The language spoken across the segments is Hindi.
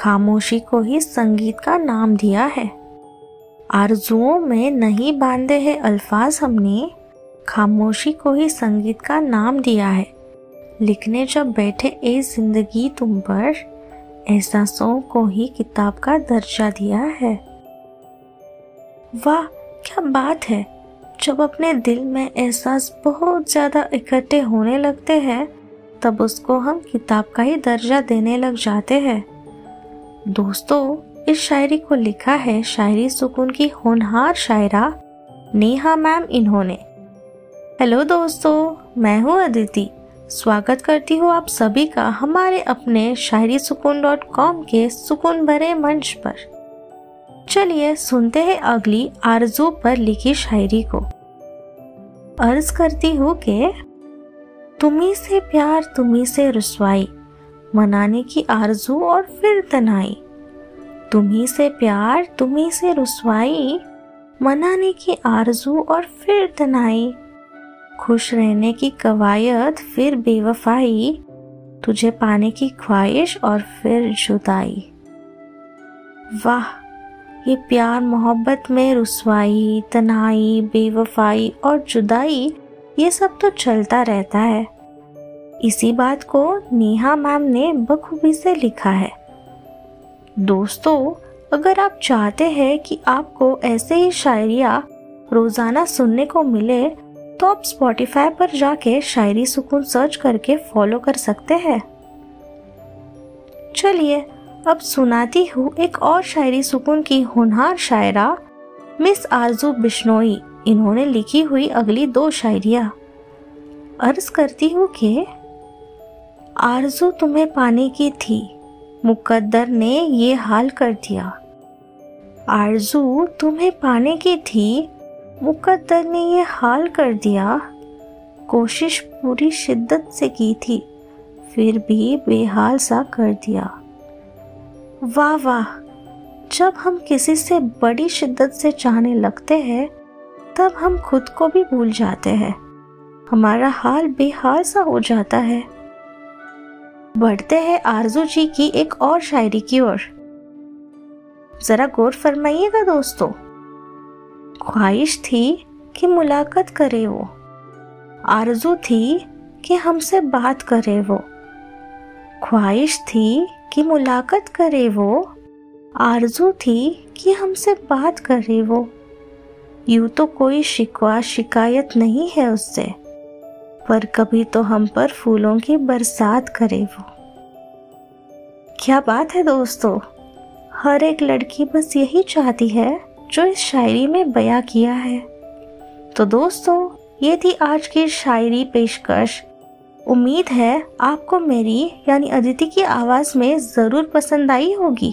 खामोशी को ही संगीत का नाम दिया है। आरजुओं में नहीं बांधे हैं अल्फाज हमने, खामोशी को ही संगीत का नाम दिया है। लिखने जब बैठे ए ज़िंदगी तुम पर एहसासों को ही किताब का दर्जा दिया है। वाह, क्या बात है! जब अपने दिल में एहसास बहुत ज़्यादा इकट्ठे होने लगते हैं, तब उसको हम किताब का ही दर्जा देने लग जाते हैं। दोस्तों, इस शायरी को लिखा है शायरी सुकून की होनहार शायरा नेहा मैम इन्होंने। हेलो दोस्तों, मैं हूँ अदिति। स्वागत करती हूँ आप सभी का हमारे अपने शायरी सुकून डॉट कॉम के सुकून भरे मंच पर। चलिए सुनते हैं अगली आरज़ू पर लिखी शायरी को। अर्ज़ करती हूँ कि, तुम्ही से प्यार, तुम्ही से रसवाई मनाने की आरज़ू और फिर तनाई। तुम्ही से प्यार, तुम्ही से रसवाई, मनाने की आरज़ू और फिर तनाई। खुश रहने की कवायद, फिर बेवफाई, तुझे पाने की ख्वाहिश और फिर जुदाई। वाह, ये प्यार, मोहब्बत में रसवाई, तनाई, बेवफाई और जुदाई, ये सब तो चलता रहता है। इसी बात को नेहा मैम ने बखूबी से लिखा है। दोस्तों, अगर आप चाहते हैं कि आपको ऐसे ही शायरिया रोज़ाना सुनने को मिले तो आप स्पॉटिफाई पर जाके शायरी सुकून सर्च करके फॉलो कर सकते हैं। चलिए, अब सुनाती हूँ एक और शायरी सुकून की होनहार शायरा, मिस आरज़ू बिश्नोई। इन्होंने लिखी हुई अगली दो शायरिया। अर्ज़ करती हूँ कि आरज़ू तुम्हें पाने की थी। मुकद्दर ने ये हाल कर दिया। आरज़ू, तुम्हें पाने की थी? मुकद्दर ने ये हाल कर दिया। कोशिश पूरी शिद्दत से की थी, फिर भी बेहाल सा कर दिया। वाह वाह! जब हम किसी से बड़ी शिद्दत से चाहने लगते हैं, तब हम खुद को भी भूल जाते हैं। हमारा हाल बेहाल सा हो जाता है। बढ़ते हैं आरज़ू जी की एक और शायरी की ओर। जरा गौर फरमाइएगा दोस्तों। ख्वाहिश थी कि मुलाकात करे वो। आरज़ू थी कि हमसे बात करे वो। ख्वाहिश थी कि मुलाकात करे वो। आरज़ू थी कि हमसे बात करे वो। यूँ तो कोई शिकवा शिकायत नहीं है उससे। पर कभी तो हम पर फूलों की बरसात करे वो। क्या बात है दोस्तों? हर एक लड़की बस यही चाहती है, जो इस शायरी में बया किया है। तो दोस्तों, ये थी आज की शायरी पेशकश। उम्मीद है आपको मेरी, यानी अदिति की आवाज़ में ज़रूर पसंद आई होगी।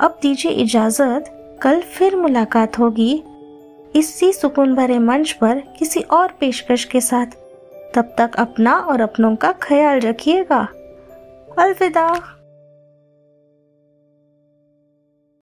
अब दीजिए इजाज़त, कल फिर मुलाकात होगी। इसी सुकून भरे मंच पर किसी और पेशकश के साथ। तब तक अपना और अपनों का ख्याल रखिएगा। अलविदा।